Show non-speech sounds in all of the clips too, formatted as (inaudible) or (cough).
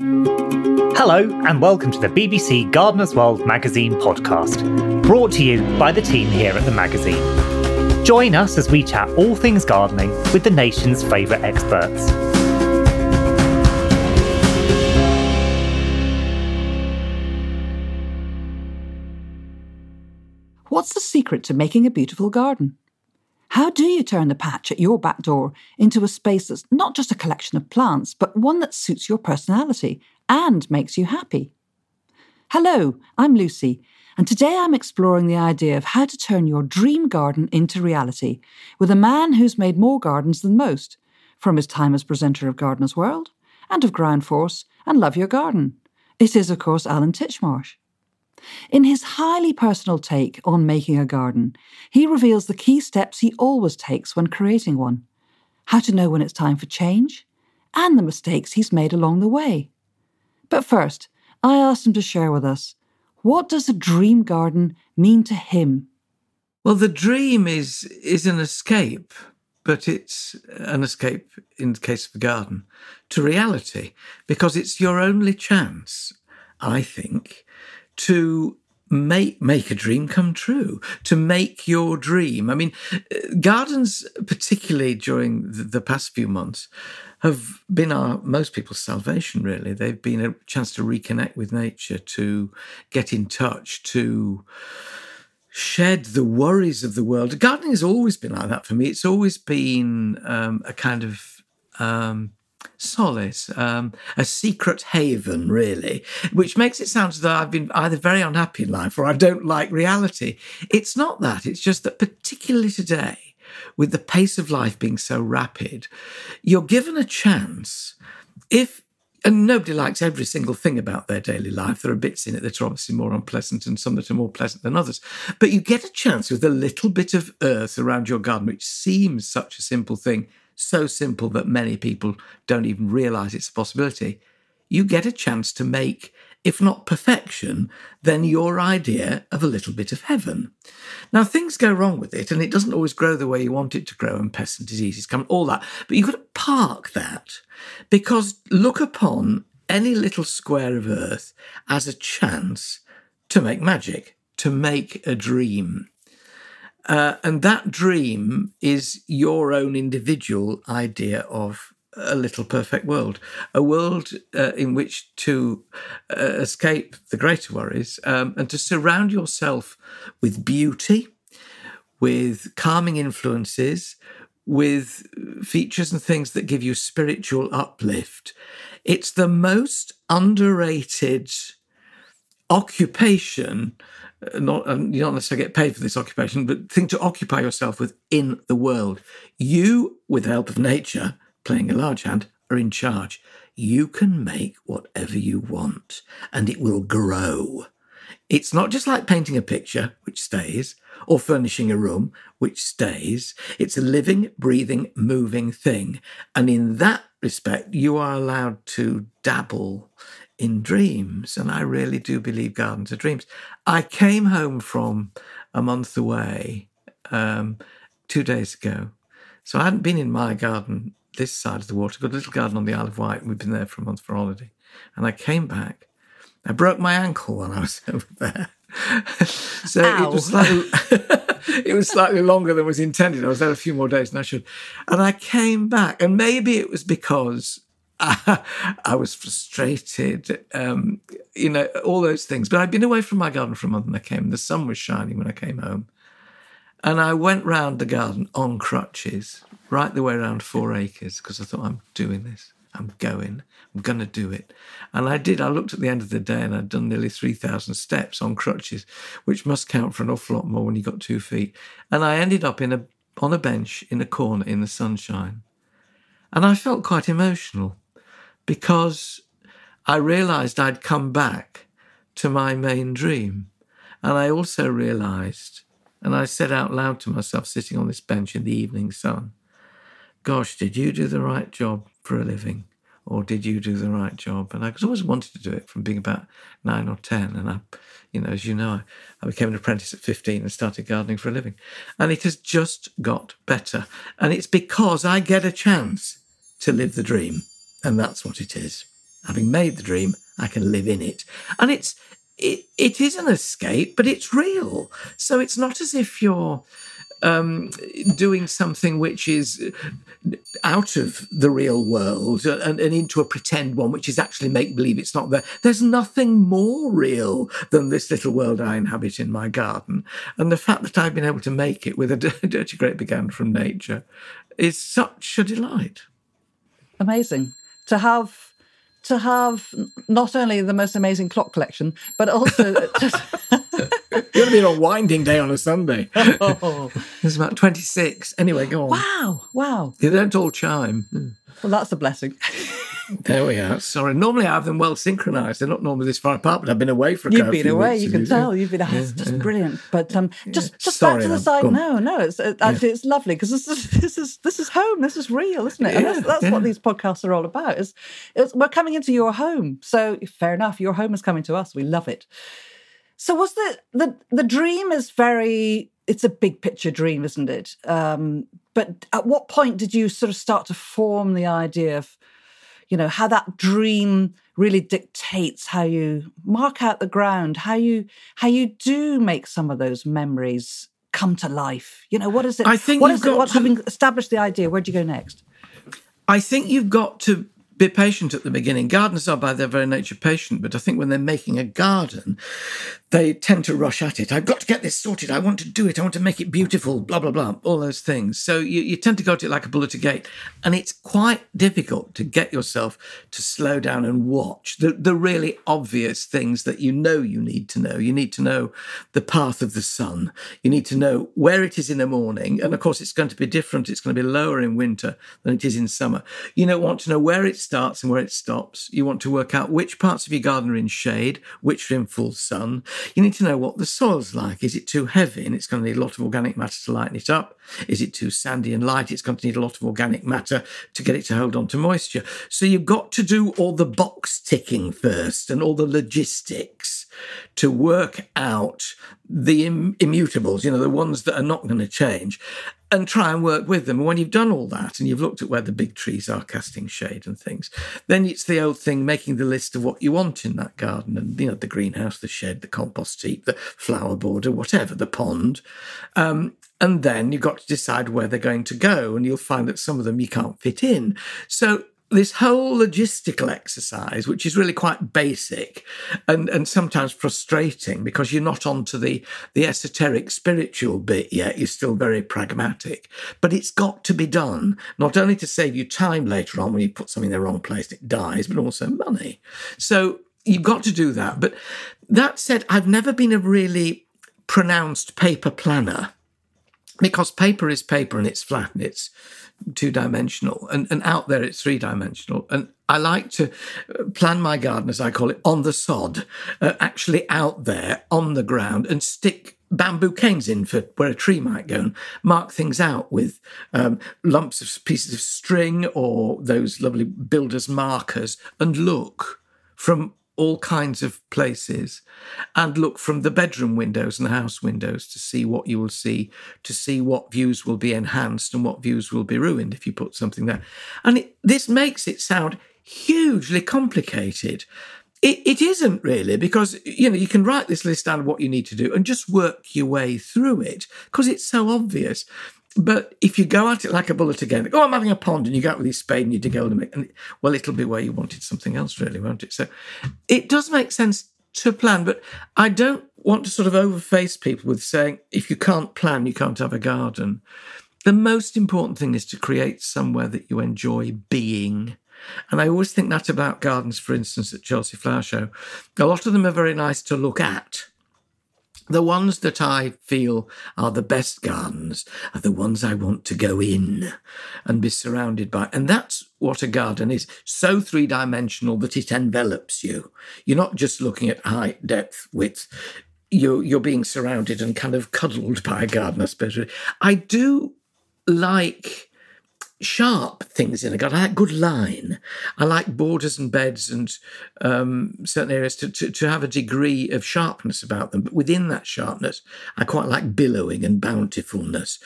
Hello, and welcome to the BBC Gardener's World magazine podcast, brought to you by the team here at the magazine. Join us as we chat all things gardening with the nation's favourite experts. What's the secret to making a beautiful garden? How do you turn the patch at your back door into a space that's not just a collection of plants, but one that suits your personality and makes you happy? Hello, I'm Lucy, and today I'm exploring the idea of how to turn your dream garden into reality with a man who's made more gardens than most, from his time as presenter of Gardener's World and of Ground Force and Love Your Garden. It is, of course, Alan Titchmarsh. In his highly personal take on making a garden, he reveals the key steps he always takes when creating one, how to know when it's time for change, and the mistakes he's made along the way. But first, I asked him to share with us what does a dream garden mean to him? Well, the dream is is an escape, but it's an escape in the case of the garden to reality because it's your only chance, I think, to make make a dream come true to make your dream. I mean gardens particularly during the, the, past few months have been our most people's salvation really. They've been a chance to reconnect with nature to get in touch to shed the worries of the world. Gardening has always been like that for me. It's always been um, a kind of um, solace, um, a secret haven, really, which makes it sound as though I've been either very unhappy in life or I don't like reality. It's not that. It's just that, particularly today, with the pace of life being so rapid, you're given a chance if and nobody likes every single thing about their daily life. There are bits in it that are obviously more unpleasant and some that are more pleasant than others. But you get a chance with a little bit of earth around your garden, which seems such a simple thing, so simple that many people don't even realize it's a possibility, you get a chance to make, if not perfection, then your idea of a little bit of heaven. Now, things go wrong with it, and it doesn't always grow the way you want it to grow, and pests and diseases come, all that. But you've got to park that because look upon any little square of earth as a chance to make magic, to make a dream. Uh, and that dream is your own individual idea of a little perfect world, a world uh, in which to uh, escape the greater worries um, and to surround yourself with beauty, with calming influences, with features and things that give you spiritual uplift. It's the most underrated occupation Uh, not and you don't necessarily get paid for this occupation, but thing to occupy yourself with in the world. You, with the help of nature, playing a large hand, are in charge. You can make whatever you want, and it will grow. It's not just like painting a picture, which stays, or furnishing a room, which stays. It's a living, breathing, moving thing. And in that respect, you are allowed to dabble in dreams. And I really do believe gardens are dreams. I came home from a month away um, two days ago. So I hadn't been in my garden this side of the water. Got a little garden on the Isle of Wight. We've been there for a month for holiday. And I came back. I broke my ankle when I was (laughs) over there. (laughs) so Ow. it was slightly, (laughs) it was slightly longer than was intended. I was there a few more days than I should. And I came back, and maybe it was because (laughs) I was frustrated, um, you know, all those things. But I'd been away from my garden for a month and I came, the sun was shining when I came home. And I went round the garden on crutches, right the way around four acres, because I thought, I'm doing this. I'm going. I'm going to do it. And I did. I looked at the end of the day and I'd done nearly 3,000 steps on crutches, which must count for an awful lot more when you got two feet. And I ended up in a, on a bench in a corner in the sunshine. And I felt quite emotional because I realized I'd come back to my main dream. And I also realized, and I said out loud to myself, sitting on this bench in the evening sun, Gosh, did you do the right job for a living? Or did you do the right job? And I always wanted to do it from being about nine or 10. And I, you know, as you know, I became an apprentice at 15 and started gardening for a living. And it has just got better. And it's because I get a chance to live the dream. And that's what it is. Having made the dream, I can live in it. And it's, it, it is an escape, but it's real. So it's not as if you're um, doing something which is out of the real world and, and, into a pretend one, which is actually make believe it's not there. There's nothing more real than this little world I inhabit in my garden. And the fact that I've been able to make it with a (laughs) dirty great big hand from nature is such a delight. Amazing. To have to have not only the most amazing clock collection, but also (laughs) just. (laughs) You're going to be on a winding day on a Sunday. (laughs) Oh. There's about 26. Anyway, go on. Wow, wow. They don't all chime. Well, that's a blessing. There we are. Sorry. Normally I have them well synchronized. They're not normally this far apart, but I've been away for a You've been away. You can tell. You've been. Oh, yeah, just yeah. brilliant. But um, just just Sorry, back to the side. No, no. It's it, actually yeah. it's lovely because this is (laughs) this is this is home. This is real, isn't it? And that's, that's what these podcasts are all about. Is we're coming into your home. So fair enough. Your home is coming to us. We love it. So was the the the dream is very it's a big picture dream, isn't it? Um, but at what point did you sort of start to form the idea of you know how that dream really dictates how you mark out the ground how you how you do make some of those memories come to life. You know what is it i think what is it what to, having established the idea? Where do you go next? I think you've got to be patient at the beginning. Gardeners are by their very nature patient, but I think when they're making a garden, they tend to rush at it. I've got to get this sorted. I want to do it. I want to make it beautiful, blah, blah, blah, all those things. So you, you tend to go to it like a bull at a gate. And it's quite difficult to get yourself to slow down and watch the, the really obvious things that you know you need to know. You need to know the path of the sun. You need to know where it is in the morning. And of course, it's going to be different. It's going to be lower in winter than it is in summer. You know, want to know where it starts and where it stops. You want to work out which parts of your garden are in shade, which are in full sun. You need to know what the soil's like. Is it too heavy and it's going to need a lot of organic matter to lighten it up? Is it too sandy and light? It's going to need a lot of organic matter to get it to hold on to moisture. So you've got to do all the box ticking first and all the logistics to work out the Im- immutables, you know, the ones that are not going to change and try and work with them. And when you've done all that and you've looked at where the big trees are casting shade and things, then it's the old thing making the list of what you want in that garden and, you know, the greenhouse, the shed, the compost heap, the flower border, whatever, the pond. Um, and then you've got to decide where they're going to go. And you'll find that some of them you can't fit in. So this whole logistical exercise, which is really quite basic and, and sometimes frustrating because you're not onto the, the esoteric spiritual bit yet, you're still very pragmatic. But it's got to be done, not only to save you time later on when you put something in the wrong place and it dies, but also money. So you've got to do that. But that said, I've never been a really pronounced paper planner because paper is paper and it's flat and it's two dimensional, and, and out there it's three dimensional. And I like to uh, plan my garden, as I call it, on the sod, uh, actually out there on the ground, and stick bamboo canes in for where a tree might go and mark things out with um, lumps of pieces of string or those lovely builder's markers and look from all kinds of places and look from the bedroom windows and the house windows to see what you will see, to see what views will be enhanced and what views will be ruined if you put something there. And it, this makes it sound hugely complicated. It, it isn't really because you know you can write this list down of what you need to do and just work your way through it because it's so obvious. But if you go at it like a bullet again, oh, I'm having a pond, and you go out with your spade and you dig a hole, and well, it'll be where you wanted something else, really, won't it? So it does make sense to plan, but I don't want to sort of overface people with saying if you can't plan, you can't have a garden. The most important thing is to create somewhere that you enjoy being. And I always think that about gardens, for instance, at Chelsea Flower Show. A lot of them are very nice to look at the ones that I feel are the best gardens are the ones I want to go in and be surrounded by. And that's what a garden is. So three dimensional that it envelops you. You're not just looking at height, depth, width. You're, you're being surrounded and kind of cuddled by a garden, I suppose. I do like sharp things in a garden. I like good line. I like borders and beds and um, certain areas to, to, to, have a degree of sharpness about them. But within that sharpness, I quite like billowing and bountifulness.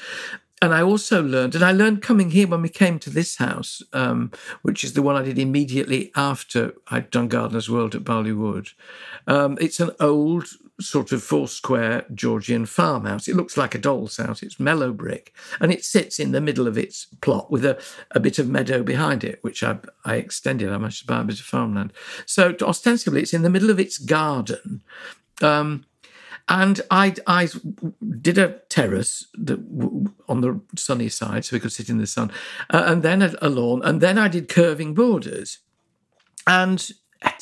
And I also learned, and I learned coming here when we came to this house, um, which is the one I did immediately after I'd done Gardener's World at Barleywood. Um, it's an old sort of four square Georgian farmhouse. It looks like a doll's house. It's mellow brick and it sits in the middle of its plot with a, a bit of meadow behind it, which I, I extended. I managed to buy a bit of farmland. So ostensibly, it's in the middle of its garden. Um, and I, I did a terrace on the sunny side so we could sit in the sun, uh, and then a, a lawn, and then I did curving borders. And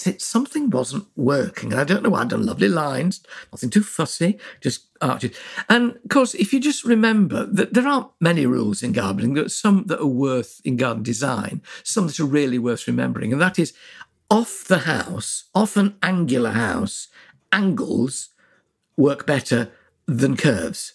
it, something wasn't working. And I don't know why. I'd done lovely lines, nothing too fussy, just arches. And of course, if you just remember that there aren't many rules in gardening, there's some that are worth in garden design, some that are really worth remembering. And that is off the house, off an angular house, angles work better than curves.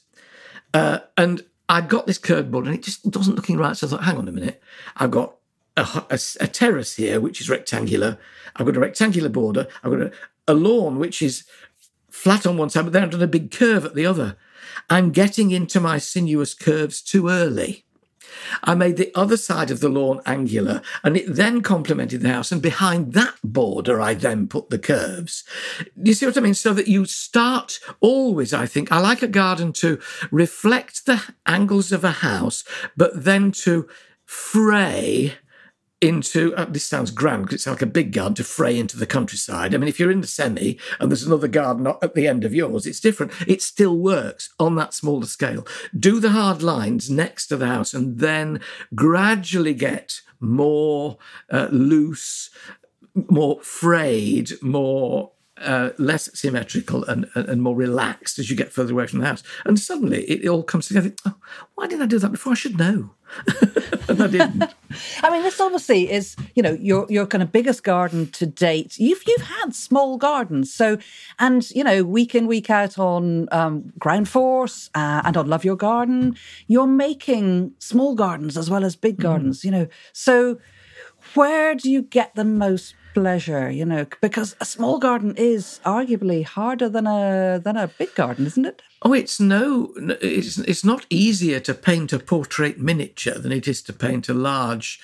Uh, and I'd got this curved board and it just wasn't looking right. So I thought, hang on a minute. I've got a, a, a, terrace here, which is rectangular. I've got a rectangular border. I've got a, a lawn, which is flat on one side, but then I've done a big curve at the other. I'm getting into my sinuous curves too early. I made the other side of the lawn angular and it then complemented the house. And behind that border, I then put the curves. You see what I mean? So that you start always, I think, I like a garden to reflect the angles of a house, but then to fray into uh, this sounds grand because it's like a big garden to fray into the countryside. I mean, if you're in the semi and there's another garden at the end of yours, it's different. It still works on that smaller scale. Do the hard lines next to the house and then gradually get more uh, loose, more frayed, more uh, less symmetrical and, and more relaxed as you get further away from the house. And suddenly it, all comes together. Oh, why didn't I do that before? I should know. (laughs) and I didn't. (laughs) I mean, this obviously is, you know, your your kind of biggest garden to date. You've you've had small gardens, so and you know, week in week out on um, Ground Force uh, and on Love Your Garden, you're making small gardens as well as big mm. gardens. Mm. You know, so where do you get the most pleasure, you know, because a small garden is arguably harder than a than a big garden, isn't it? Oh, it's no, it's it's not easier to paint a portrait miniature than it is to paint a large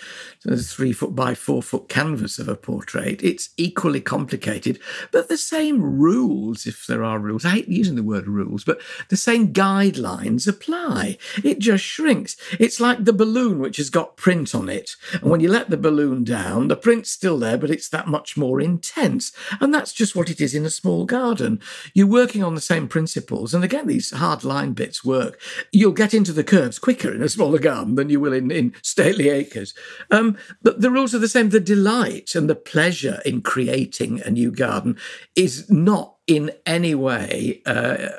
uh, three foot by four foot canvas of a portrait. It's equally complicated, but the same rules, if there are rules. I hate using the word rules, but the same guidelines apply. It just shrinks. It's like the balloon which has got print on it, and when you let the balloon down, the print's still there, but it's that much more intense. And that's just what it is in a small garden. You're working on the same principles, and again these hard line bits work, you'll get into the curves quicker in a smaller garden than you will in, in stately acres. Um, but the rules are the same. The delight and the pleasure in creating a new garden is not in any way uh,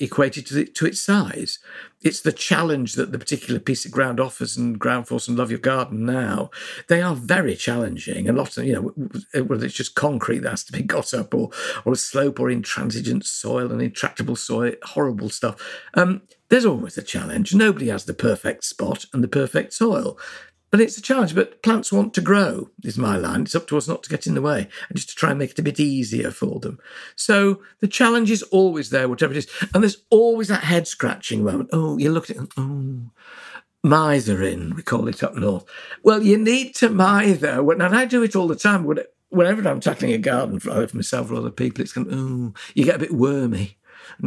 equated to, to its size. It's the challenge that the particular piece of ground offers, and Ground Force and Love Your Garden now, they are very challenging. A lot of, you know, whether it's just concrete that has to be (laughs) got up, or or a slope, or intransigent soil and intractable soil, horrible stuff. Um, there's always a challenge. Nobody has the perfect spot and the perfect soil. It's a challenge. But plants want to grow, is my line. It's up to us not to get in the way and just to try and make it a bit easier for them. So the challenge is always there, whatever it is. And there's always that head scratching moment. Oh, you look at it, oh, mithering, we call it up north. Well, you need to mither. And I do it all the time. Whenever I'm tackling a garden for myself or other people, it's of, oh, you get a bit wormy.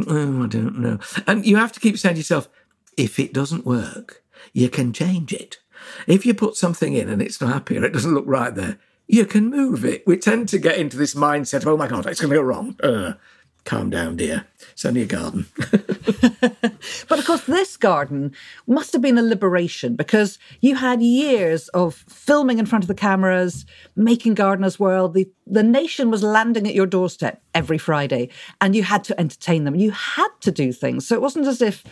Oh, I don't know. And you have to keep saying to yourself, if it doesn't work, you can change it. If you put something in and it's not happy or it doesn't look right there, you can move it. We tend to get into this mindset of, oh my God, it's going to go wrong. Uh, calm down, dear. It's only a garden. (laughs) but of course, this garden must have been a liberation because you had years of filming in front of the cameras, making Gardener's World. The, the nation was landing at your doorstep every Friday, and you had to entertain them. You had to do things. So it wasn't as if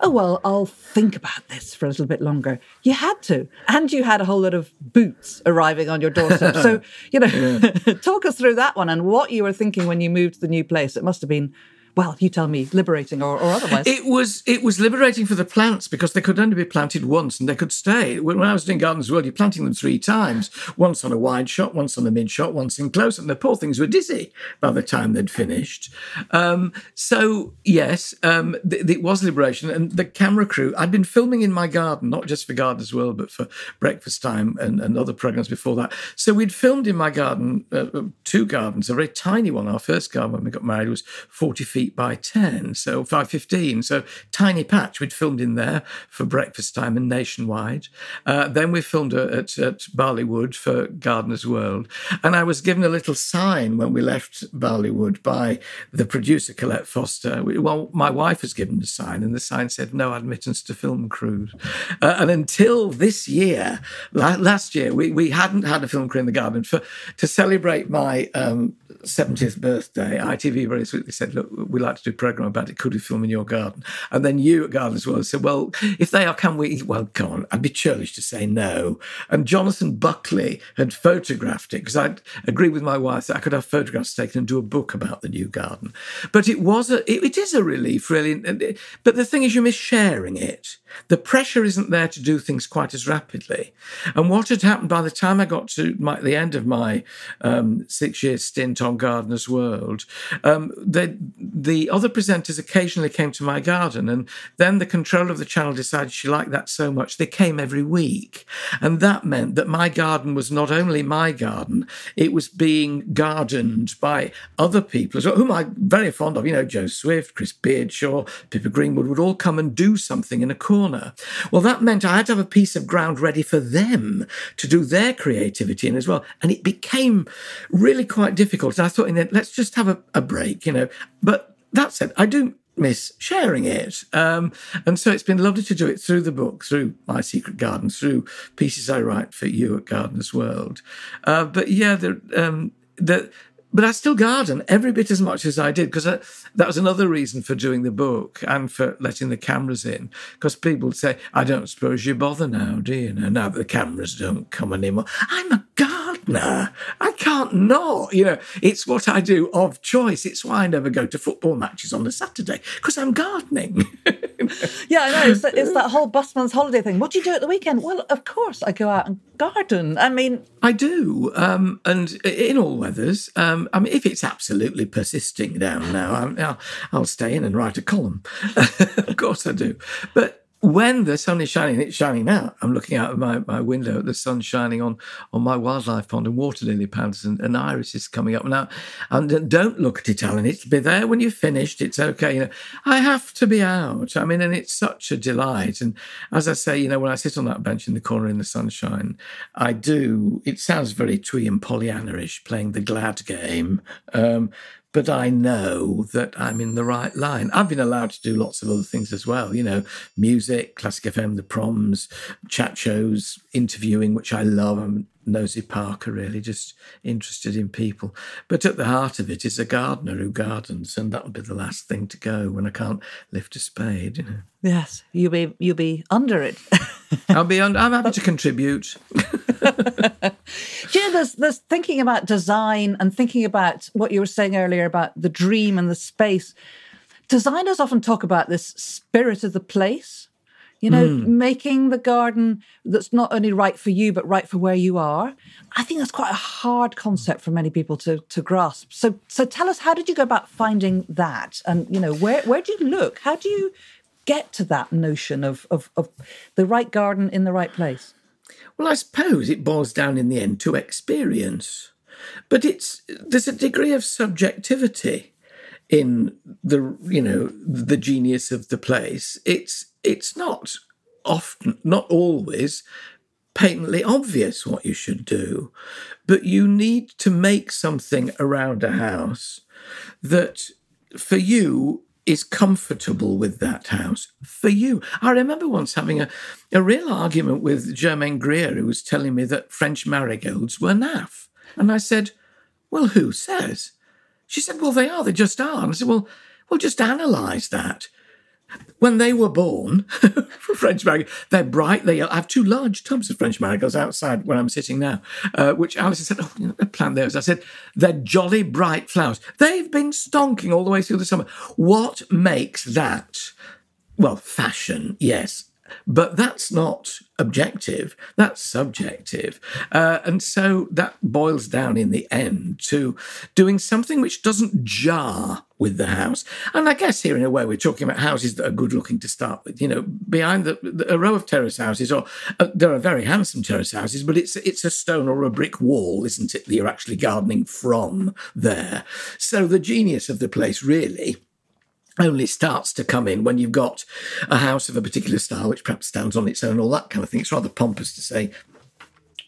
oh, well, I'll think about this for a little bit longer. You had to. And you had a whole lot of boots arriving on your doorstep. so, (laughs) you know, (laughs) talk us through that one and what you were thinking when you moved to the new place. It must have been well, you tell me, liberating or, or otherwise. It was it was liberating for the plants because they could only be planted once and they could stay. When, I was doing Gardens World, you're planting them three times: once on a wide shot, once on a mid shot, once in close, and the poor things were dizzy by the time they'd finished. Um, so yes, um, th- it was liberation, and the camera crew. I'd been filming in my garden, not just for Gardens World, but for Breakfast Time and, and other programs before that. So we'd filmed in my garden, uh, uh two gardens, a very tiny one. Our first garden when we got married was forty feet by 10, so 515. So tiny patch. We'd filmed in there for breakfast time and nationwide. Uh, then we filmed at, at Barleywood for Gardener's World. And I was given a little sign when we left Barleywood by the producer, Colette Foster. Well, my wife was given a sign, and the sign said, no admittance to film crews. Uh, and until this year, last year, we, we hadn't had a film crew in the garden. For, to celebrate my um, 70th birthday, ITV very sweetly said, look, we like to do a program about it. Could we film in your garden? And then you at Gardens World said, well, if they are, can we? Well, come on. I'd be churlish to say no. And Jonathan Buckley had photographed it because I'd agreed with my wife that I could have photographs taken and do a book about the new garden. But it was a, it, it is a relief, really. But the thing is, you miss sharing it. The pressure isn't there to do things quite as rapidly. And what had happened by the time I got to my, the end of my um, six year stint on Gardener's World, um, the, the other presenters occasionally came to my garden. And then the controller of the channel decided she liked that so much, they came every week. And that meant that my garden was not only my garden, it was being gardened by other people, whom I'm very fond of. You know, Joe Swift, Chris Beardshaw, Pippa Greenwood would all come and do something in a corner corner. Well, that meant I had to have a piece of ground ready for them to do their creativity in as well. And it became really quite difficult. And I thought, let's just have a, a break, you know. But that said, I do miss sharing it. Um, and so it's been lovely to do it through the book, through My Secret Garden, through pieces I write for you at Gardener's World. Uh, but yeah, the, um, the, but I still garden every bit as much as I did because that was another reason for doing the book and for letting the cameras in. Because people say, I don't suppose you bother now, do you? Now, now that the cameras don't come anymore. I'm a gardener. I can't not. You know, it's what I do of choice. It's why I never go to football matches on a Saturday because I'm gardening. (laughs) yeah, I know. It's, it's that whole busman's holiday thing. What do you do at the weekend? Well, of course, I go out and garden. I mean, I do. Um, and in all weathers. Um, I mean, if it's absolutely persisting down now, I'll, I'll stay in and write a column. (laughs) of course I do. But when the sun is shining, it's shining now. I'm looking out of my, my window at the sun shining on, on my wildlife pond and water lily pads and, and iris is coming up now. And don't look at it, Alan. It'll be there when you've finished. It's okay. You know, I have to be out. I mean, and it's such a delight. And as I say, you know, when I sit on that bench in the corner in the sunshine, I do. It sounds very twee and Pollyanna-ish, playing the glad game. Um, but I know that I'm in the right line. I've been allowed to do lots of other things as well, you know, music, Classic FM, the proms, chat shows, interviewing, which I love. I'm nosy Parker, really, just interested in people. But at the heart of it is a gardener who gardens, and that will be the last thing to go when I can't lift a spade, you know. Yes, you'll be you'll be under it. (laughs) I'll be under. I'm happy to contribute. (laughs) you know, there's there's thinking about design and thinking about what you were saying earlier about the dream and the space. Designers often talk about this spirit of the place. You know, mm. making the garden that's not only right for you but right for where you are. I think that's quite a hard concept for many people to to grasp. So so tell us, how did you go about finding that? And you know, where where do you look? How do you get to that notion of of, of the right garden in the right place? Well, I suppose it boils down in the end to experience. But it's there's a degree of subjectivity in the you know the genius of the place. It's it's not often, not always patently obvious what you should do, but you need to make something around a house that for you is comfortable with that house for you. I remember once having a, a real argument with Germaine Greer, who was telling me that French marigolds were naff. And I said, Well, who says? She said, Well, they are, they just are. And I said, Well, well, just analyse that. When they were born, (laughs) French marigolds, they're bright. They I have two large tubs of French marigolds outside where I'm sitting now, uh, which Alice said, Oh, plant those. I said, They're jolly bright flowers. They've been stonking all the way through the summer. What makes that? Well, fashion, yes, but that's not objective, that's subjective. Uh, and so that boils down in the end to doing something which doesn't jar with the house. And I guess here, in a way, we're talking about houses that are good looking to start with. You know, behind the, the a row of terrace houses, or uh, there are very handsome terrace houses, but it's it's a stone or a brick wall, isn't it? That you're actually gardening from there. So the genius of the place really only starts to come in when you've got a house of a particular style, which perhaps stands on its own, all that kind of thing. It's rather pompous to say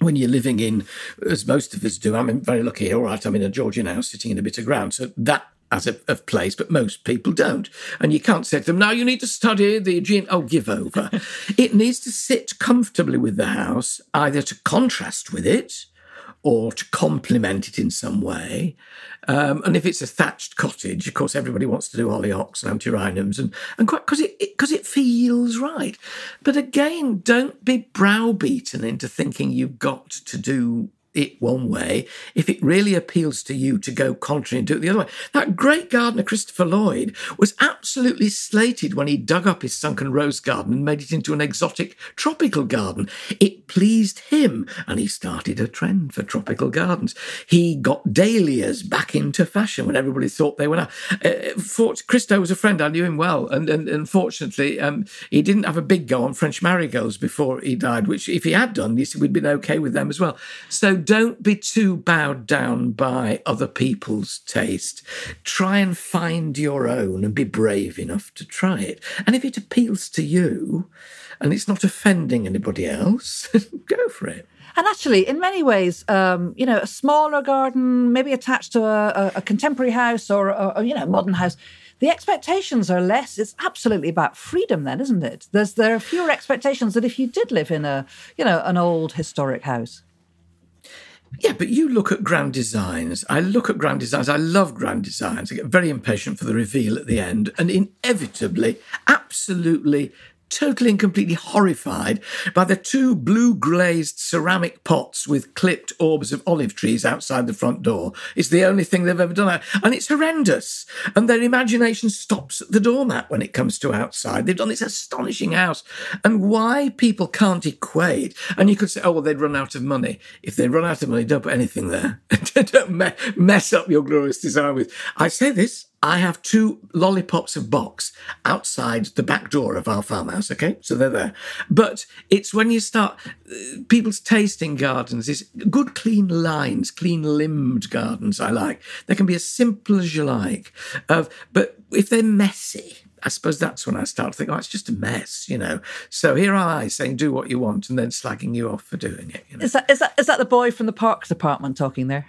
when you're living in, as most of us do, I'm very lucky, all right, I'm in a Georgian house sitting in a bit of ground. So that as a, of place, but most people don't. And you can't say to them, now you need to study the Aegean. Oh, give over. (laughs) it needs to sit comfortably with the house, either to contrast with it or to complement it in some way. Um, and if it's a thatched cottage, of course, everybody wants to do hollyhocks and antirrhinums, and and quite because it because it, it feels right. But again, don't be browbeaten into thinking you've got to do it one way if it really appeals to you to go contrary and do it the other way. That great gardener, Christopher Lloyd, was absolutely slated when he dug up his sunken rose garden and made it into an exotic tropical garden. It pleased him, and he started a trend for tropical gardens. He got dahlias back into fashion when everybody thought they were not. Uh, Christo was a friend, I knew him well, and, and unfortunately, um, he didn't have a big go on French marigolds before he died, which if he had done, we'd been okay with them as well. So don't be too bowed down by other people's taste. Try and find your own and be brave enough to try it. And if it appeals to you and it's not offending anybody else, (laughs) go for it. And actually, in many ways, um, you know, a smaller garden, maybe attached to a, a contemporary house or, or, you know, modern house, the expectations are less. It's absolutely about freedom, then, isn't it? There's there are fewer expectations than if you did live in a, you know, an old historic house. Yeah, but you look at grand designs. I look at grand designs. I love grand designs. I get very impatient for the reveal at the end. And inevitably, absolutely totally and completely horrified by the two blue glazed ceramic pots with clipped orbs of olive trees outside the front door. It's the only thing they've ever done. And it's horrendous. And their imagination stops at the doormat when it comes to outside. They've done this astonishing house. And why people can't equate, and you could say, oh, well, they'd run out of money. If they run out of money, don't put anything there. (laughs) don't mess up your glorious design with. I say this I have two lollipops of box outside the back door of our farmhouse. Okay, so they're there. But it's when you start uh, people's tasting gardens is good, clean lines, clean limbed gardens. I like. They can be as simple as you like. Of but if they're messy, I suppose that's when I start to think, oh, it's just a mess, you know. So here am I saying, do what you want, and then slagging you off for doing it. You know? Is that is that is that the boy from the parks department talking there?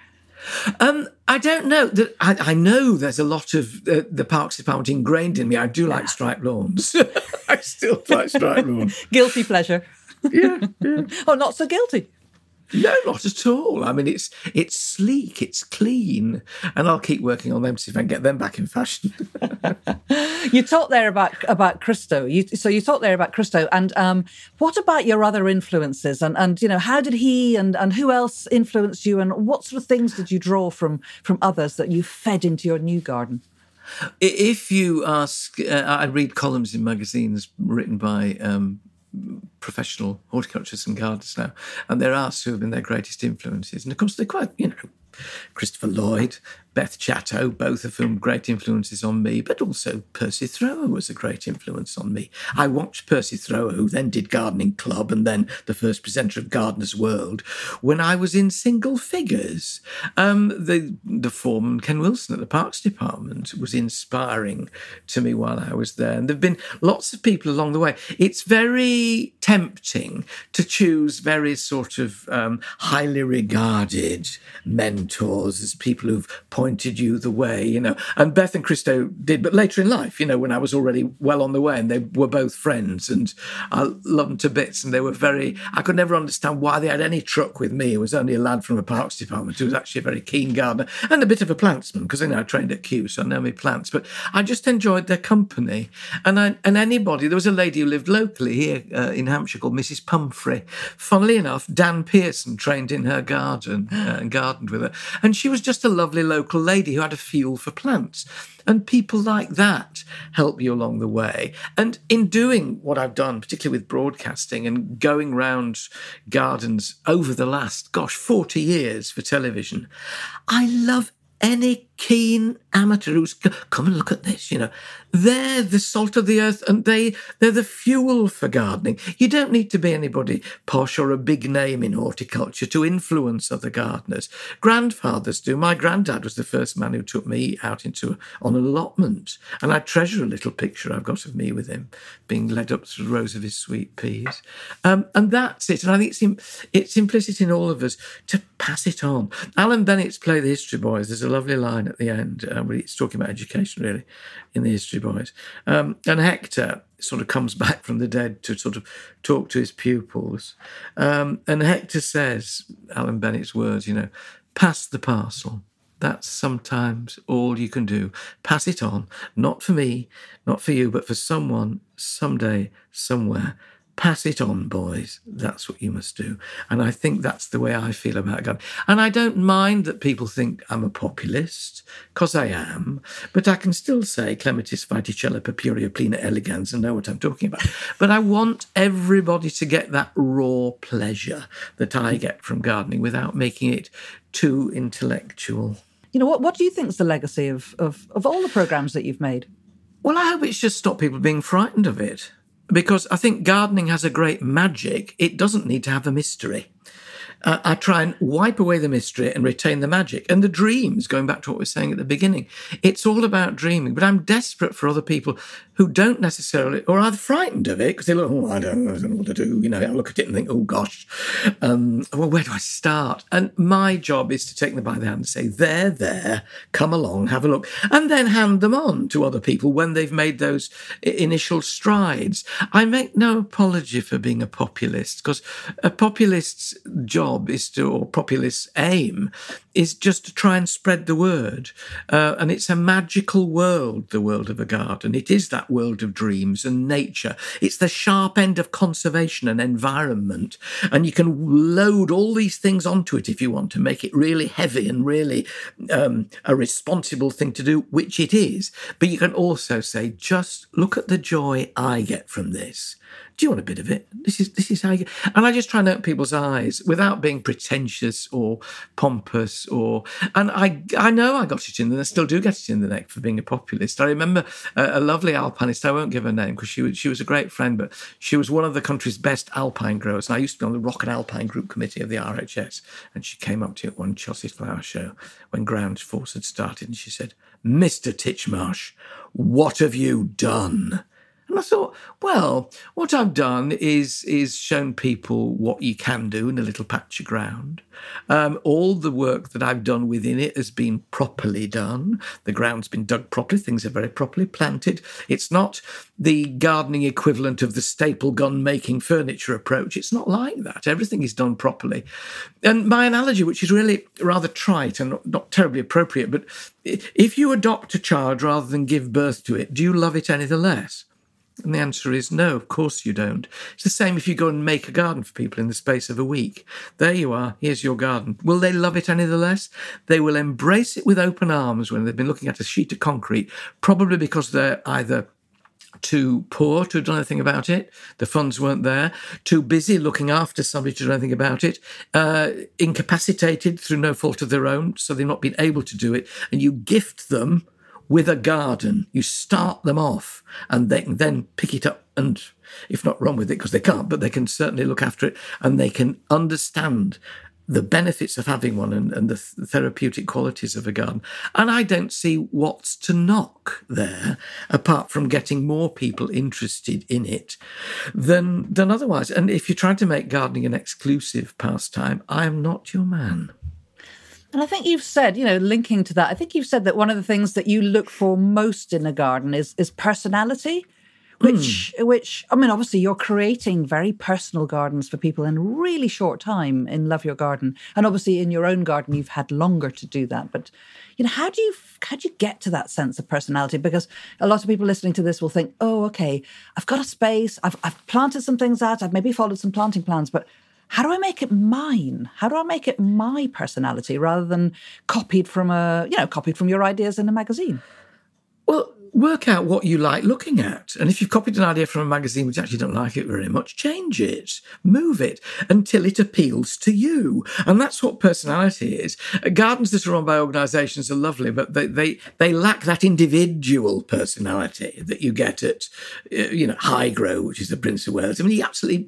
Um, I don't know. I, I, know there's a lot of uh, the Parks Department ingrained in me. I do like striped lawns. (laughs) I still like striped lawns. guilty pleasure. Yeah, yeah. (laughs) oh, not so guilty. No, not at all. I mean, it's it's sleek, it's clean, and I'll keep working on them to see if I can get them back in fashion. (laughs) you talked there about about Christo. You, so you talked there about Christo, and um, what about your other influences? And and you know, how did he and and who else influenced you? And what sort of things did you draw from from others that you fed into your new garden? If you ask, uh, I read columns in magazines written by um, professional horticulturists and gardeners now, and they're asked who have been their greatest influences. And of course, they're quite, you know, Christopher Lloyd, Beth Chatto, both of whom great influences on me, but also Percy Thrower was a great influence on me. I watched Percy Thrower, who then did Gardening Club and then the first presenter of Gardener's World, when I was in single figures. Um, the, the foreman, Ken Wilson at the Parks Department, was inspiring to me while I was there. And there have been lots of people along the way. It's very tempting to choose very sort of um, highly regarded mentors as people who've pointed you the way, you know. And Beth and Christo did, but later in life, you know, when I was already well on the way, and they were both friends, and I loved them to bits. And they were very, I could never understand why they had any truck with me. It was only a lad from a parks department who was actually a very keen gardener and a bit of a plantsman, because you know I trained at Kew, so I know me plants. But I just enjoyed their company. And I, and anybody, there was a lady who lived locally here uh, in Hampshire called Mrs. Pumphrey. Funnily enough, Dan Pearson trained in her garden uh, and gardened with her. And she was just a lovely local lady who had a feel for plants. And people like that help you along the way. And in doing what I've done, particularly with broadcasting and going round gardens over the last, gosh, 40 years for television, I love any keen amateur who's come and look at this, you know. They're the salt of the earth and they they're the fuel for gardening. You don't need to be anybody posh or a big name in horticulture to influence other gardeners. Grandfathers do. My granddad was the first man who took me out into on an allotment. And I treasure a little picture I've got of me with him being led up the rows of his sweet peas. Um, and that's it. And I think it's, it's implicit in all of us to pass it on. Alan Bennett's play The History Boys, there's a lovely line at the end uh, he's talking about education, really, in the History Boys. Um, and Hector sort of comes (laughs) back from the dead to sort of talk to his pupils. Um, and Hector says, Alan Bennett's words, you know, pass the parcel. That's sometimes all you can do. Pass it on, not for me, not for you, but for someone, someday, somewhere pass it on, boys. That's what you must do. And I think that's the way I feel about gardening. And I don't mind that people think I'm a populist, because I am, but I can still say Clematis Viticella Purpurea Plena Elegans and know what I'm talking about. But I want everybody to get that raw pleasure that I get from gardening without making it too intellectual. You know, what, what do you think is the legacy of, of, of all the programs that you've made? Well, I hope it's just stopped people being frightened of it because I think gardening has a great magic. It doesn't need to have a mystery uh, I try and wipe away the mystery and retain the magic and the dreams, going back to what we were saying at the beginning. It's all about dreaming, but I'm desperate for other people who don't necessarily, or are frightened of it because they look, oh, I don't, I don't, know what to do. You know, I look at it and think, oh gosh, um, well, where do I start? And my job is to take them by the hand and say, there, there, come along, have a look, and then hand them on to other people when they've made those initial strides. I make no apology for being a populist because a populist's job job is to, or populist aim, is just to try and spread the word. Uh, and it's a magical world, the world of a garden. It is that world of dreams and nature. It's the sharp end of conservation and environment. And you can load all these things onto it if you want to make it really heavy and really um, a responsible thing to do, which it is. But you can also say, just look at the joy I get from this do you want a bit of it? This is this is how you. And I just try and open people's eyes without being pretentious or pompous or. And I I know I got it in, and I still do get it in the neck for being a populist. I remember a, a lovely alpinist. I won't give her name because she was she was a great friend, but she was one of the country's best alpine growers. And I used to be on the Rock and Alpine Group Committee of the RHS, and she came up to at one Chelsea Flower Show when Ground Force had started, and she said, "Mister Titchmarsh, what have you done?" And I thought, well, what I've done is is shown people what you can do in a little patch of ground. Um, all the work that I've done within it has been properly done. The ground's been dug properly. Things are very properly planted. It's not the gardening equivalent of the staple gun making furniture approach. It's not like that. Everything is done properly. And my analogy, which is really rather trite and not, not terribly appropriate, but if you adopt a child rather than give birth to it, do you love it any the less? And the answer is no, of course you don't. It's the same if you go and make a garden for people in the space of a week. There you are, here's your garden. Will they love it any the less? They will embrace it with open arms when they've been looking at a sheet of concrete, probably because they're either too poor to do anything about it, the funds weren't there, too busy looking after somebody to do anything about it, uh, incapacitated through no fault of their own, so they've not been able to do it, and you gift them with a garden. You start them off and they can then pick it up and, if not run with it, because they can't, but they can certainly look after it and they can understand the benefits of having one and, and the th- therapeutic qualities of a garden. And I don't see what's to knock there, apart from getting more people interested in it than, than otherwise. And if you're trying to make gardening an exclusive pastime, I am not your man. And I think you've said, you know, linking to that, I think you've said that one of the things that you look for most in a garden is is personality. Which, mm. which, I mean, obviously, you're creating very personal gardens for people in a really short time in Love Your Garden, and obviously, in your own garden, you've had longer to do that. But, you know, how do you how do you get to that sense of personality? Because a lot of people listening to this will think, oh, okay, I've got a space, I've I've planted some things out, I've maybe followed some planting plans, but how do I make it mine? How do I make it my personality rather than copied from a, you know, copied from your ideas in a magazine? Well, work out what you like looking at. And if you've copied an idea from a magazine which actually don't like it very much, change it, move it until it appeals to you. And that's what personality is. Gardens that are run by organisations are lovely, but they, they, they lack that individual personality that you get at, uh, you know, Highgrove, which is the Prince of Wales. I mean, he absolutely,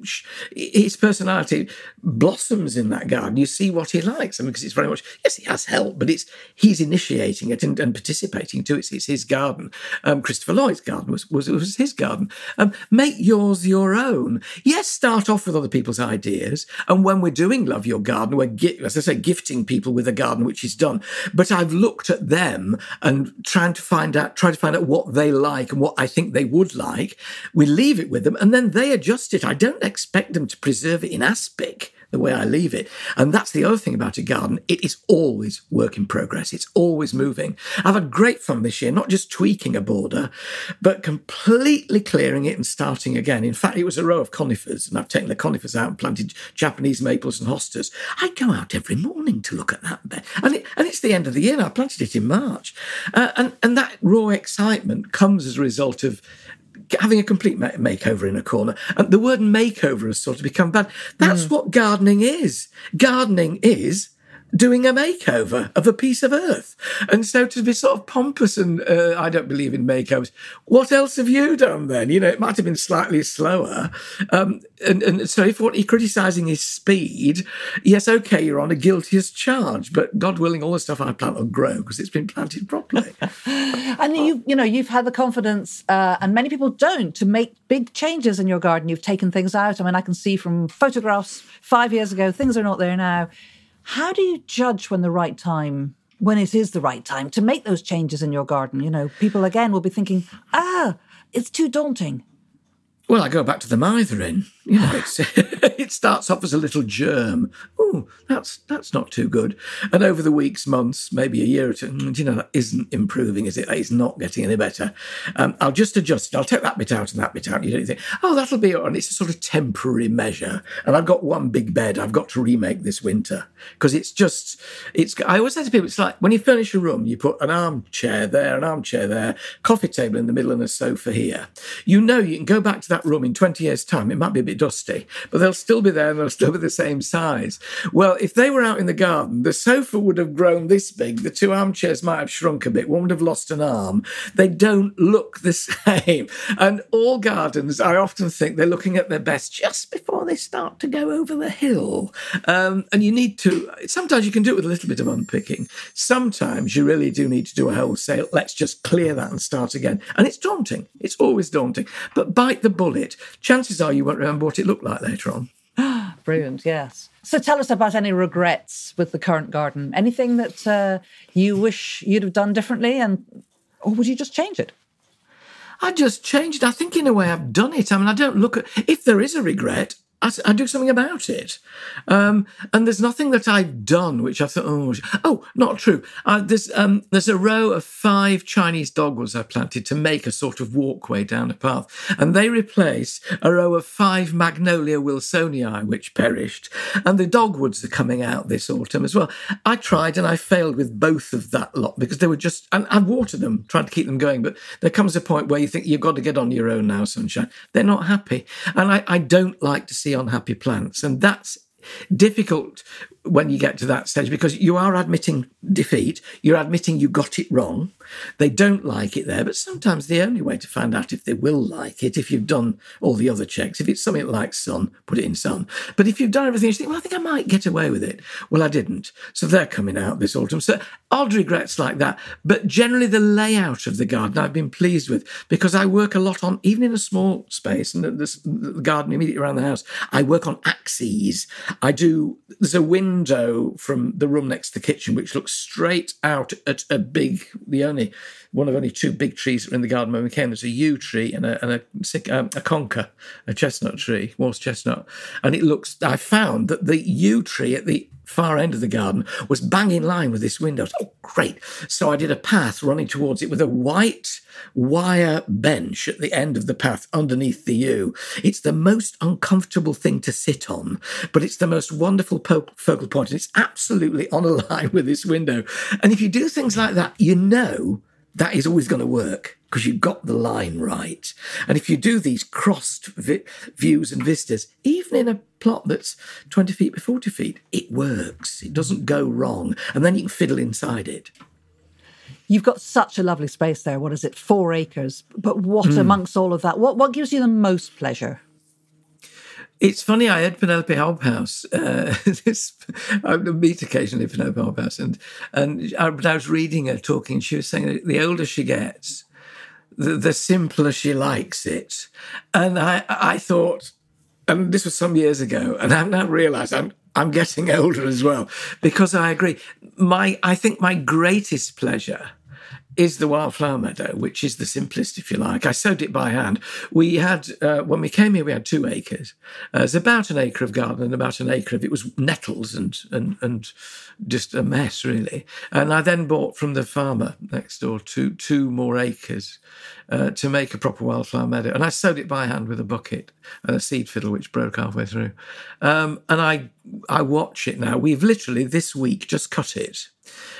his personality blossoms in that garden. You see what he likes. I mean, because it's very much, yes, he has help, but it's, he's initiating it and, and participating to it. It's, it's his garden. Um, Christopher Lloyd's garden was, was, was his garden. Um, make yours your own. Yes, start off with other people's ideas. And when we're doing Love Your Garden, we're, as I say, gifting people with a garden which is done. But I've looked at them and trying to find out, try to find out what they like and what I think they would like. We leave it with them and then they adjust it. I don't expect them to preserve it in aspic the way I leave it. And that's the other thing about a garden. It is always work in progress. It's always moving. I've had great fun this year, not just tweaking a border, but completely clearing it and starting again. In fact, it was a row of conifers and I've taken the conifers out and planted Japanese maples and hostas. I go out every morning to look at that bed. And, it, and it's the end of the year. I planted it in March. Uh, and, and that raw excitement comes as a result of having a complete makeover in a corner. And the word makeover has sort of become bad. That's mm. what gardening is. Gardening is doing a makeover of a piece of earth. And so to be sort of pompous and uh, I don't believe in makeovers, what else have you done then? You know, it might have been slightly slower. Um, and, and so if what you're criticising is speed, yes, okay, you're on a guilty as charged, but God willing, all the stuff I plant will grow because it's been planted properly. (laughs) and you, you know, you've had the confidence, uh, and many people don't, to make big changes in your garden. You've taken things out. I mean, I can see from photographs five years ago, things are not there now. How do you judge when the right time, when it is the right time to make those changes in your garden? You know, people again will be thinking, ah, it's too daunting. Well, I go back to the mithering. You know, (laughs) it starts off as a little germ. Oh, that's that's not too good. And over the weeks, months, maybe a year or two, mm, you know, that isn't improving, is it? It's not getting any better. Um, I'll just adjust it. I'll take that bit out and that bit out. You don't think, oh, that'll be on. It's a sort of temporary measure. And I've got one big bed I've got to remake this winter because it's just, it's. I always say to people, it's like when you furnish a room, you put an armchair there, an armchair there, coffee table in the middle, and a sofa here. You know, you can go back to that room in 20 years' time. It might be a bit bit dusty, but they'll still be there and they'll still be the same size. Well, if they were out in the garden, the sofa would have grown this big, the two armchairs might have shrunk a bit, one would have lost an arm. They don't look the (laughs) same. And all gardens, I often think they're looking at their best just before they start to go over the hill. Um, and you need to, sometimes you can do it with a little bit of unpicking. Sometimes you really do need to do a wholesale, let's just clear that and start again. And it's daunting. It's always daunting. But bite the bullet. Chances are you won't remember what it looked like later on. Brilliant, yes. So tell us about any regrets with the current garden. Anything that uh, you wish you'd have done differently, and or would you just change it? I just changed. I think in a way I've done it. I mean, I don't look at if there is a regret. I, I do something about it. Um, and there's nothing that I've done which I thought, oh, oh, not true. Uh, there's um, there's a row of five Chinese dogwoods I planted to make a sort of walkway down a path, and they replace a row of five Magnolia wilsonii which perished, and the dogwoods are coming out this autumn as well. I tried and I failed with both of that lot because they were just, and I watered them, trying to keep them going, but there comes a point where you think you've got to get on your own now, sunshine. They're not happy, and I, I don't like to see unhappy plants. And that's difficult when you get to that stage because you are admitting defeat, you're admitting you got it wrong. They don't like it there, but sometimes the only way to find out if they will like it, if you've done all the other checks, if it's something like sun, put it in sun. But if you've done everything, you think, well, I think I might get away with it. Well, I didn't. So they're coming out this autumn. So odd regrets like that. But generally, the layout of the garden I've been pleased with because I work a lot on, even in a small space and the, the garden immediately around the house, I work on axes. I do, there's a wind window from the room next to the kitchen, which looks straight out at a big, the only one of only two big trees in the garden when we came. There's a yew tree and a, and a, um, a conker, a chestnut tree, Walsh chestnut. And it looks, I found that the yew tree at the far end of the garden was bang in line with this window. Oh, great. So I did a path running towards it with a white wire bench at the end of the path underneath the yew. It's the most uncomfortable thing to sit on, but it's the most wonderful po- focal point, and it's absolutely on a (laughs) line with this window. And if you do things like that, you know that is always going to work because you've got the line right. And if you do these crossed vi- views and vistas, even in a plot that's 20 feet by 40 feet, it works. It doesn't go wrong. And then you can fiddle inside it. You've got such a lovely space there. What is it? Four acres. But what mm. amongst all of that? What what gives you the most pleasure? It's funny. I had Penelope Hobhouse. Uh, (laughs) this, I meet occasionally Penelope Hobhouse, and and I, I, was reading her talking. She was saying the older she gets, the, the simpler she likes it. And I I thought, and this was some years ago, and I've now realised I'm I'm getting (laughs) older as well because I agree. My I think my greatest pleasure is the wildflower meadow, which is the simplest, if you like. I sowed it by hand. We had, uh, when we came here, we had two acres. Uh, it's about an acre of garden and about an acre of it was nettles and, and, and just a mess, really. And I then bought from the farmer next door two, two more acres uh, to make a proper wildflower meadow. And I sowed it by hand with a bucket and a seed fiddle, which broke halfway through. Um, and I, I watch it now. We've literally this week just cut it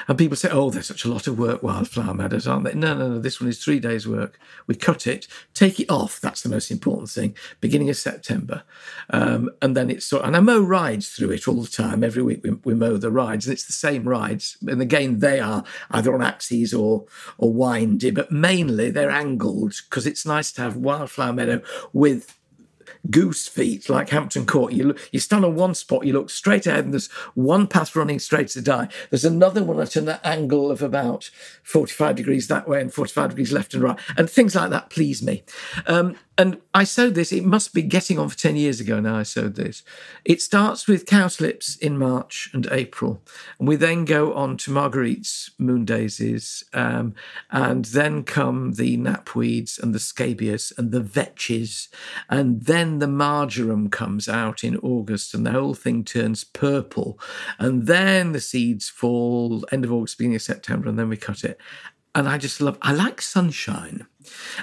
and people say, oh, there's such a lot of work, wildflower meadows, aren't they? No, no, no, this one is three days' work. We cut it, take it off. That's the most important thing. Beginning of September. Um, and then it's sort and I mow rides through it all the time. Every week we, we mow the rides, and it's the same rides. And again, they are either on axes or, or windy, but mainly they're angled because it's nice to have wildflower meadow with goose feet like Hampton Court. You look, you stand on one spot, you look straight ahead, and there's one path running straight to die. There's another one at an angle of about 45 degrees that way and 45 degrees left and right, and things like that please me. Um, and I sowed this, it must be getting on for 10 years ago now. I sowed this. It starts with cowslips in March and April. And we then go on to marguerites, moon daisies, um, and then come the knapweeds and the scabious and the vetches. And then the marjoram comes out in August and the whole thing turns purple. And then the seeds fall end of August, beginning of September, and then we cut it and I just love. I like sunshine.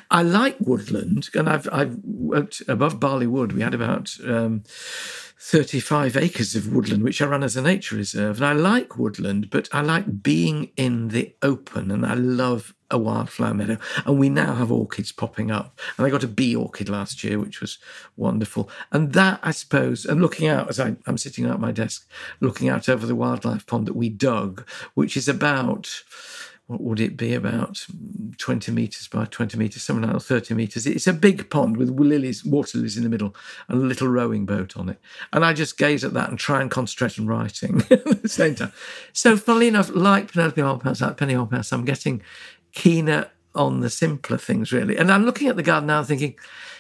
I like woodland, and I've I've worked above Barleywood. We had about um, thirty-five acres of woodland, which I run as a nature reserve, and I like woodland, but I like being in the open, and I love a wildflower meadow. And we now have orchids popping up, and I got a bee orchid last year, which was wonderful. And that, I suppose, and looking out as I, I'm sitting at my desk, looking out over the wildlife pond that we dug, which is about what would it be? About 20 meters by 20 meters something like 30 meters. It's a big pond with lilies water lilies in the middle and a little rowing boat on it. And i just gaze at that and try and concentrate on writing (laughs) at the same time. So funnily enough like penelope hobhouse like penny hobhouse i'm getting keener on the simpler things really. And i'm looking at the garden now thinking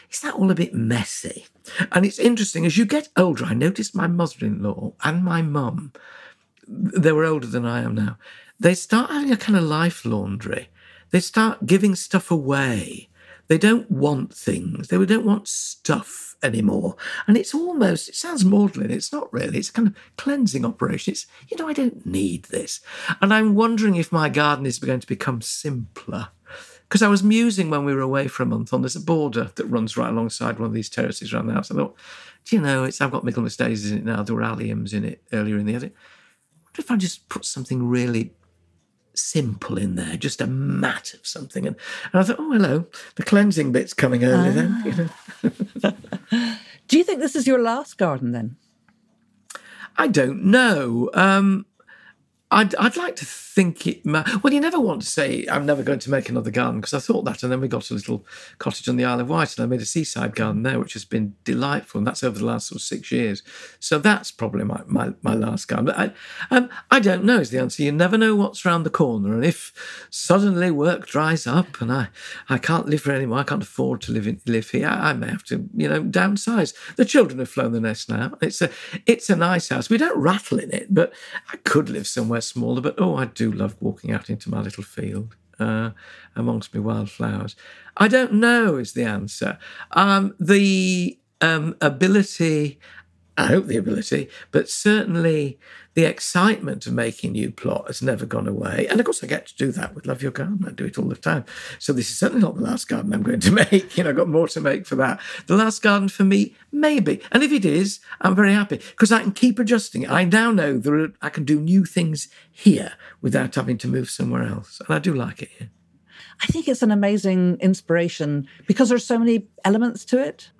is that all a bit messy? And it's interesting as you get older i noticed my mother-in-law and my mum they were older than i am now they start having a kind of life laundry. They start giving stuff away. They don't want things. They don't want stuff anymore. And it's almost, it sounds maudlin. It's not really. It's a kind of cleansing operation. It's, you know, I don't need this. And I'm wondering if my garden is going to become simpler. Because I was musing when we were away for a month on there's a border that runs right alongside one of these terraces around the house. I thought, do you know, it's I've got Michaelmas daisies in it now. There were alliums in it earlier in the year. What if I just put something really simple in there, just a mat of something. And, and I thought, oh, hello, the cleansing bit's coming early ah. then. You know. (laughs) Do you think this is your last garden then? I don't know. Um, I'd, I'd like to think it. Well, you never want to say I'm never going to make another garden because I thought that, and then we got a little cottage on the Isle of Wight, and I made a seaside garden there, which has been delightful, and that's over the last sort of six years. So that's probably my my, my last garden. But I, um, I don't know is the answer. You never know what's round the corner, and if suddenly work dries up and I I can't live here anymore, I can't afford to live in, live here, I may have to you know downsize. The children have flown the nest now. It's a it's a nice house. We don't rattle in it, but I could live somewhere smaller. But oh, I do love walking out into my little field uh, amongst my wildflowers. I don't know is the answer. Um, the um, ability, I hope the ability, but certainly the excitement of making new plot has never gone away. And of course, I get to do that with Love Your Garden. I do it all the time. So this is certainly not the last garden I'm going to (laughs) make. You know, I've got more to make for that. The last garden for me, maybe. And if it is, I'm very happy because I can keep adjusting. it. I now know that I can do new things here without having to move somewhere else. And I do like it here. I think it's an amazing inspiration because there's so many elements to it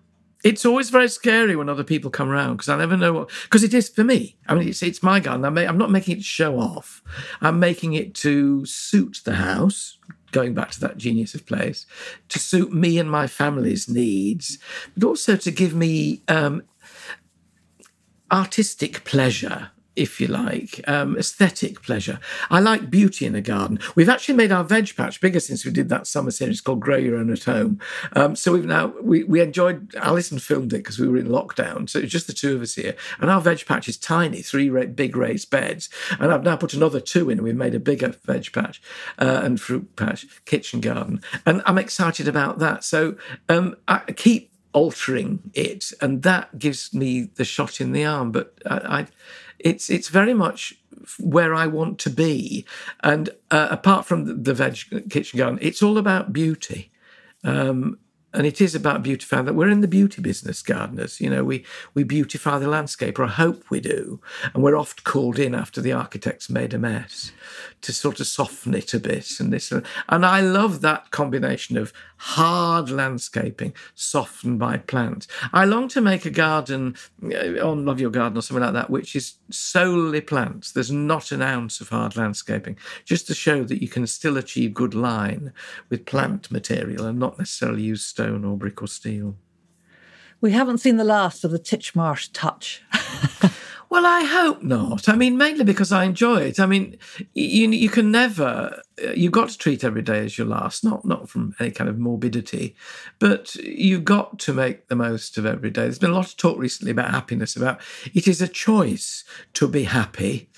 it's always very scary when other people come around because I never know what because it is for me. I mean, it's it's my garden. I'm, I'm not making it to show off. I'm making it to suit the house. Going back to that genius of place, to suit me and my family's needs, but also to give me um, artistic pleasure if you like, um, aesthetic pleasure. I like beauty in a garden. We've actually made our veg patch bigger since we did that summer series called Grow Your Own at Home. Um, so we've now we we enjoyed. Alison filmed it because we were in lockdown, so just the two of us here. And our veg patch is tiny, three ra- big raised beds. And I've now put another two in, and we've made a bigger veg patch uh, and fruit patch, kitchen garden. And I'm excited about that. So um, I keep altering it, and that gives me the shot in the arm. But I, I it's it's very much where I want to be. And uh, apart from the, the, veg kitchen garden, it's all about beauty. Um, and it is about beautifying that we're in the beauty business gardeners. You know we we beautify the landscape or i hope we do. And we're oft called in after the architect's made a mess to sort of soften it a bit and this and i love that combination of hard landscaping softened by plants. I long to make a garden uh, on love your garden or something like that which is solely plants. There's not an ounce of hard landscaping. Just to show that you can still achieve good line with plant material and not necessarily use or brick or steel. We haven't seen the last of the Titchmarsh touch. (laughs) well, I hope not. I mean, mainly because I enjoy it. I mean, you you can never uh, you've got to treat every day as your last, not not from any kind of morbidity, but you've got to make the most of every day. There's been a lot of talk recently about happiness, about it is a choice to be happy.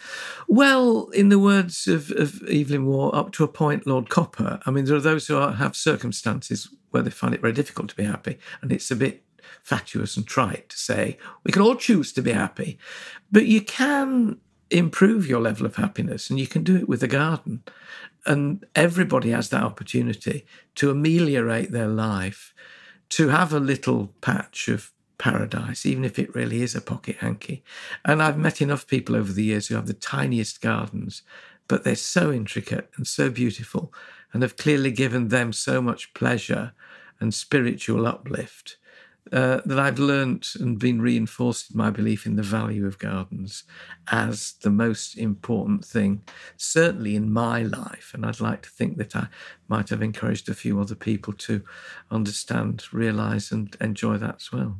Well, in the words of, of Evelyn Waugh, up to a point, Lord Copper. I mean, there are those who are, have circumstances where they find it very difficult to be happy, and it's a bit fatuous and trite to say we can all choose to be happy, but you can improve your level of happiness, and you can do it with a garden. And everybody has that opportunity to ameliorate their life, to have a little patch of paradise, even if it really is a pocket hanky. And I've met enough people over the years who have the tiniest gardens, but they're so intricate and so beautiful and have clearly given them so much pleasure and spiritual uplift uh, that I've learnt and been reinforced in my belief in the value of gardens as the most important thing, certainly in my life. And I'd like to think that I might have encouraged a few other people to understand, realise, and enjoy that as well.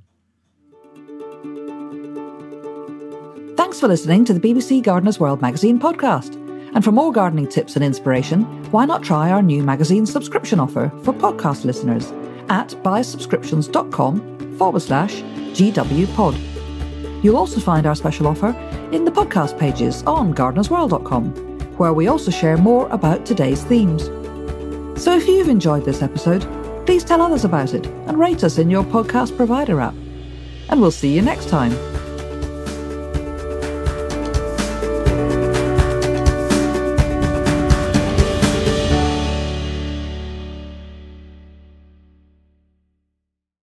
Thanks for listening to the BBC Gardener's World magazine podcast. And for more gardening tips and inspiration, why not try our new magazine subscription offer for podcast listeners at buysubscriptions.com forward slash GWPod. You'll also find our special offer in the podcast pages on gardenersworld.com, where we also share more about today's themes. So if you've enjoyed this episode, please tell others about it and rate us in your podcast provider app. And we'll see you next time.